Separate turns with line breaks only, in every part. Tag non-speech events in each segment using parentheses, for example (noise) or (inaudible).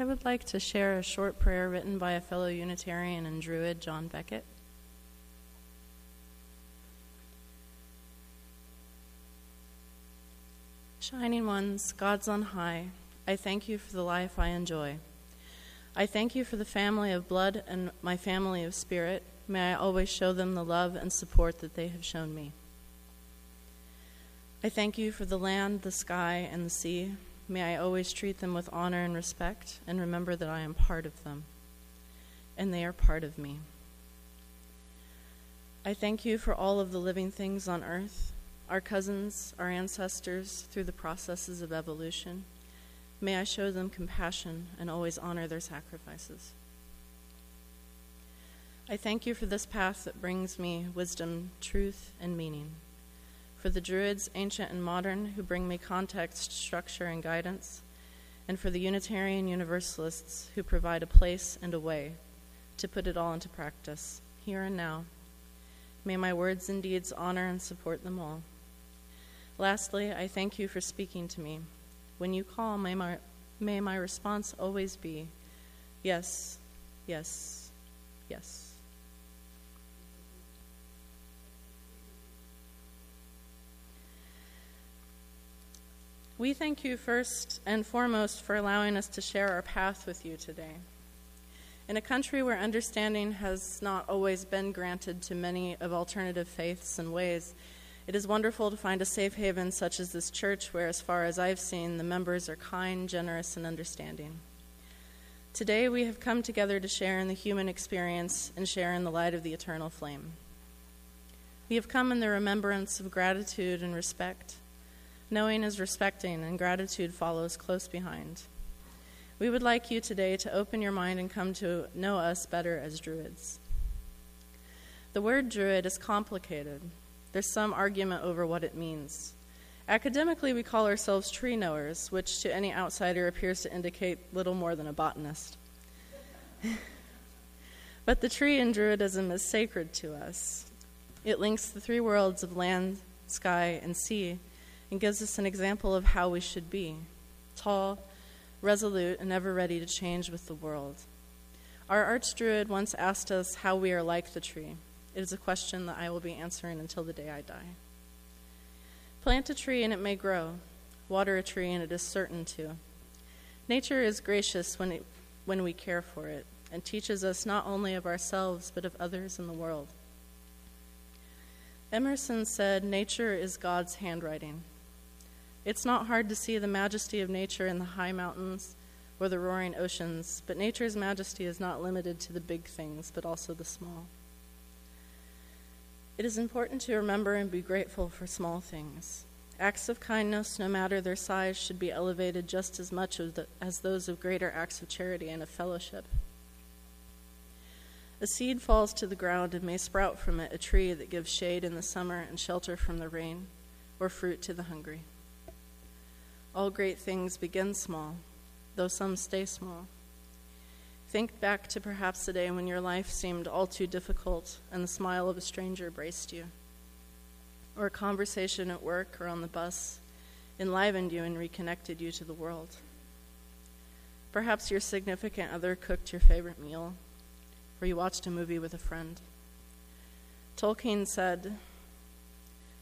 I would like to share a short prayer written by a fellow Unitarian and Druid, John Beckett. Shining ones, gods on high, I thank you for the life I enjoy. I thank you for the family of blood and my family of spirit. May I always show them the love and support that they have shown me. I thank you for the land, the sky, and the sea. May I always treat them with honor and respect and remember that I am part of them and they are part of me. I thank you for all of the living things on earth, our cousins, our ancestors, through the processes of evolution. May I show them compassion and always honor their sacrifices. I thank you for this path that brings me wisdom, truth, and meaning. For the Druids, ancient and modern, who bring me context, structure, and guidance. And for the Unitarian Universalists, who provide a place and a way to put it all into practice, here and now. May my words and deeds honor and support them all. Lastly, I thank you for speaking to me when you call, may my, may my response always be yes, yes, yes. We thank you first and foremost for allowing us to share our path with you today. In a country where understanding has not always been granted to many of alternative faiths and ways, it is wonderful to find a safe haven such as this church, where, as far as I've seen, the members are kind, generous, and understanding. Today, we have come together to share in the human experience and share in the light of the eternal flame. We have come in the remembrance of gratitude and respect. Knowing is respecting, and gratitude follows close behind. We would like you today to open your mind and come to know us better as Druids. The word Druid is complicated. There's some argument over what it means. Academically, we call ourselves tree knowers, which to any outsider appears to indicate little more than a botanist. (laughs) but the tree in Druidism is sacred to us. It links the three worlds of land, sky, and sea and gives us an example of how we should be tall, resolute, and ever ready to change with the world. Our arch druid once asked us how we are like the tree. It is a question that I will be answering until the day I die. Plant a tree and it may grow. Water a tree and it is certain to. Nature is gracious when, it, when we care for it and teaches us not only of ourselves but of others in the world. Emerson said, Nature is God's handwriting. It's not hard to see the majesty of nature in the high mountains or the roaring oceans, but nature's majesty is not limited to the big things, but also the small. It is important to remember and be grateful for small things. Acts of kindness, no matter their size, should be elevated just as much as those of greater acts of charity and of fellowship. A seed falls to the ground and may sprout from it a tree that gives shade in the summer and shelter from the rain, or fruit to the hungry. All great things begin small, though some stay small. Think back to perhaps a day when your life seemed all too difficult and the smile of a stranger braced you, or a conversation at work or on the bus enlivened you and reconnected you to the world. Perhaps your significant other cooked your favorite meal, or you watched a movie with a friend. Tolkien said,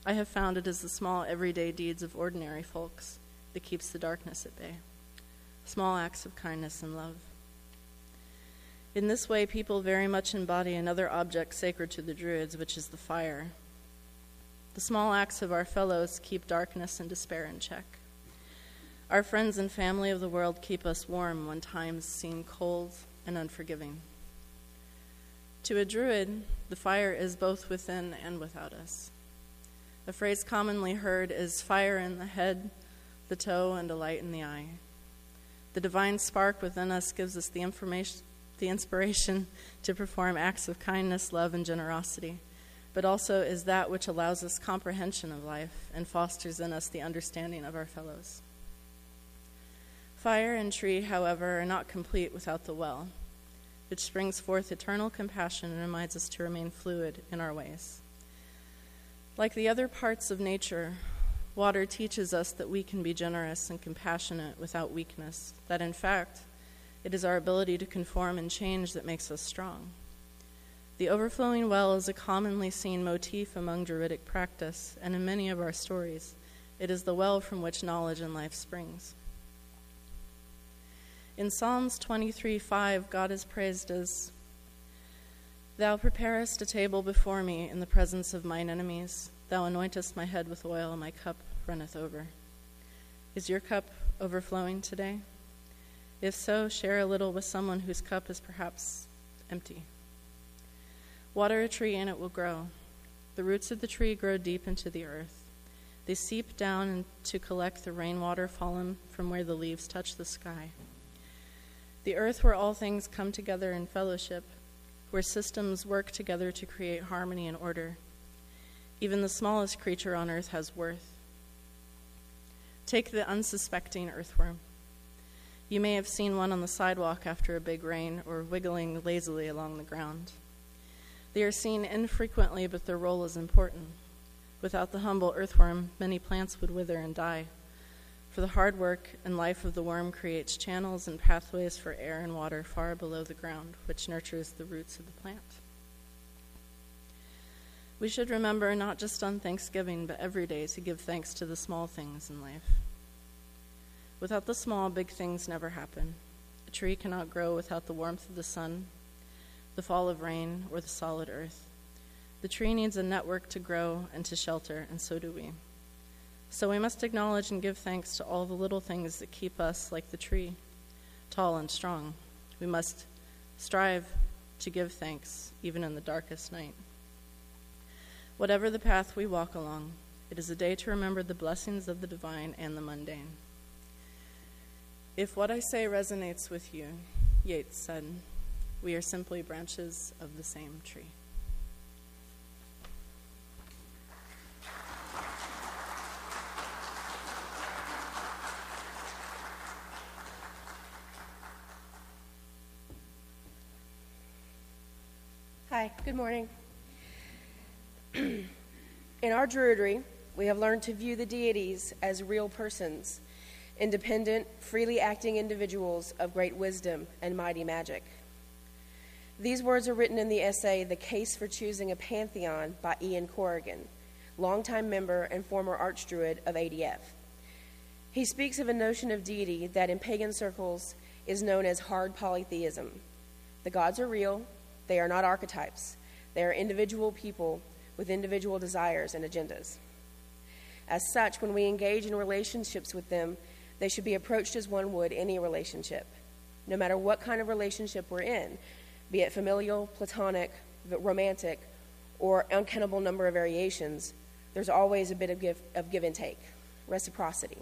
I have found it is the small everyday deeds of ordinary folks that keeps the darkness at bay. Small acts of kindness and love. In this way, people very much embody another object sacred to the Druids, which is the fire. The small acts of our fellows keep darkness and despair in check. Our friends and family of the world keep us warm when times seem cold and unforgiving. To a Druid, the fire is both within and without us. A phrase commonly heard is fire in the head, the toe, and a light in the eye. The divine spark within us gives us the information the inspiration to perform acts of kindness, love, and generosity, but also is that which allows us comprehension of life and fosters in us the understanding of our fellows. Fire and tree, however, are not complete without the well, which springs forth eternal compassion and reminds us to remain fluid in our ways. Like the other parts of nature, water teaches us that we can be generous and compassionate without weakness, that in fact, It is our ability to conform and change that makes us strong. The overflowing well is a commonly seen motif among Druidic practice and in many of our stories. It is the well from which knowledge and life springs. In Psalms 23 5, God is praised as Thou preparest a table before me in the presence of mine enemies. Thou anointest my head with oil, and my cup runneth over. Is your cup overflowing today? If so, share a little with someone whose cup is perhaps empty. Water a tree, and it will grow. The roots of the tree grow deep into the earth. They seep down to collect the rainwater fallen from where the leaves touch the sky. The earth where all things come together in fellowship, where systems work together to create harmony and order. Even the smallest creature on earth has worth. Take the unsuspecting earthworm. You may have seen one on the sidewalk after a big rain or wiggling lazily along the ground. They are seen infrequently, but their role is important. Without the humble earthworm, many plants would wither and die. For the hard work and life of the worm creates channels and pathways for air and water far below the ground, which nurtures the roots of the plant. We should remember not just on Thanksgiving, but every day to give thanks to the small things in life. Without the small, big things never happen. A tree cannot grow without the warmth of the sun, the fall of rain, or the solid earth. The tree needs a network to grow and to shelter, and so do we. So we must acknowledge and give thanks to all the little things that keep us like the tree, tall and strong. We must strive to give thanks even in the darkest night. Whatever the path we walk along, it is a day to remember the blessings of the divine and the mundane. If what I say resonates with you, Yeats said, we are simply branches of the same tree.
Hi, good morning. (clears throat) In our Druidry, we have learned to view the deities as real persons, independent, freely acting individuals of great wisdom and mighty magic. These words are written in the essay The Case for Choosing a Pantheon by Ian Corrigan, longtime member and former archdruid of ADF. He speaks of a notion of deity that in pagan circles is known as hard polytheism. The gods are real, they are not archetypes, they are individual people with individual desires and agendas. As such, when we engage in relationships with them, they should be approached as one would any relationship, no matter what kind of relationship we're in, be it familial, platonic, romantic, or uncountable number of variations. There's always a bit of give, of give and take, reciprocity.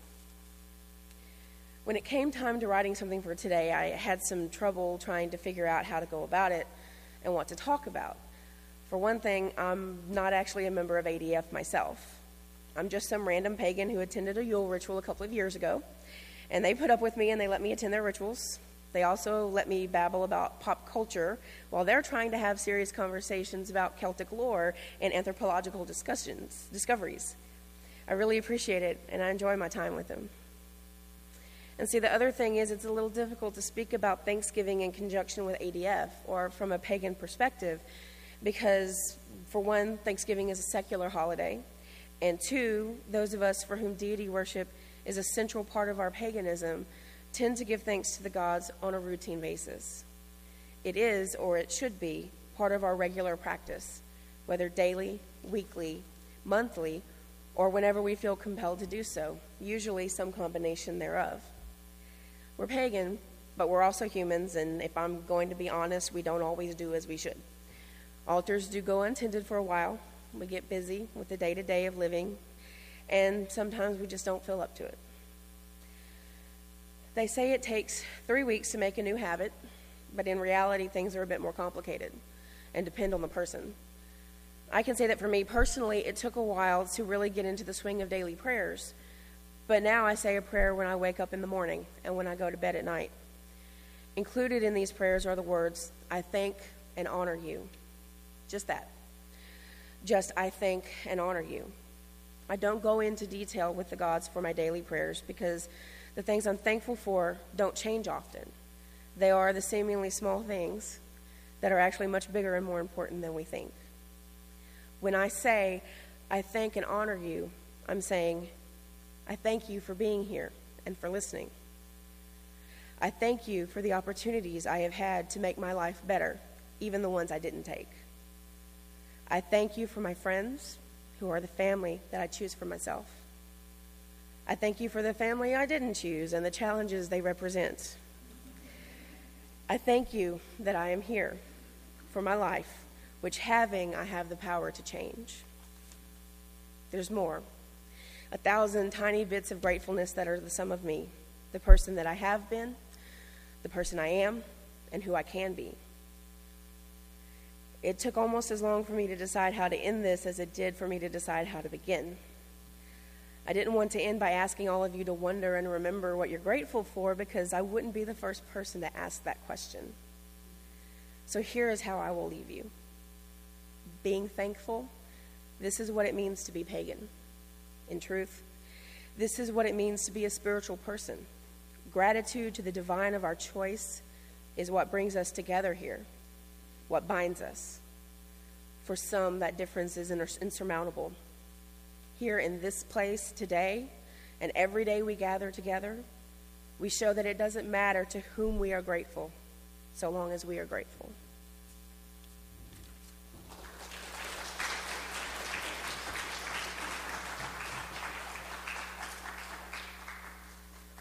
When it came time to writing something for today, I had some trouble trying to figure out how to go about it and what to talk about. For one thing, I'm not actually a member of ADF myself. I'm just some random pagan who attended a Yule ritual a couple of years ago, and they put up with me and they let me attend their rituals. They also let me babble about pop culture while they're trying to have serious conversations about Celtic lore and anthropological discussions, discoveries. I really appreciate it, and I enjoy my time with them. And see, the other thing is, it's a little difficult to speak about Thanksgiving in conjunction with ADF or from a pagan perspective because, for one, Thanksgiving is a secular holiday, and two, those of us for whom deity worship is a central part of our paganism tend to give thanks to the gods on a routine basis. It is, or it should be, part of our regular practice, whether daily, weekly, monthly, or whenever we feel compelled to do so, usually some combination thereof. We're pagan, but we're also humans, and if I'm going to be honest, we don't always do as we should. Altars do go untended for a while. We get busy with the day to day of living, and sometimes we just don't feel up to it. They say it takes three weeks to make a new habit, but in reality, things are a bit more complicated and depend on the person. I can say that for me personally, it took a while to really get into the swing of daily prayers but now I say a prayer when I wake up in the morning and when I go to bed at night. Included in these prayers are the words, I thank and honor you. Just that. Just, I thank and honor you. I don't go into detail with the gods for my daily prayers because the things I'm thankful for don't change often. They are the seemingly small things that are actually much bigger and more important than we think. When I say, I thank and honor you, I'm saying, I thank you for being here and for listening. I thank you for the opportunities I have had to make my life better, even the ones I didn't take. I thank you for my friends, who are the family that I choose for myself. I thank you for the family I didn't choose and the challenges they represent. I thank you that I am here for my life, which having I have the power to change. There's more. A thousand tiny bits of gratefulness that are the sum of me, the person that I have been, the person I am, and who I can be. It took almost as long for me to decide how to end this as it did for me to decide how to begin. I didn't want to end by asking all of you to wonder and remember what you're grateful for because I wouldn't be the first person to ask that question. So here is how I will leave you being thankful, this is what it means to be pagan. In truth, this is what it means to be a spiritual person. Gratitude to the divine of our choice is what brings us together here, what binds us. For some, that difference is insurmountable here in this place today and every day we gather together, we show that it doesn't matter to whom we are grateful, so long as we are grateful.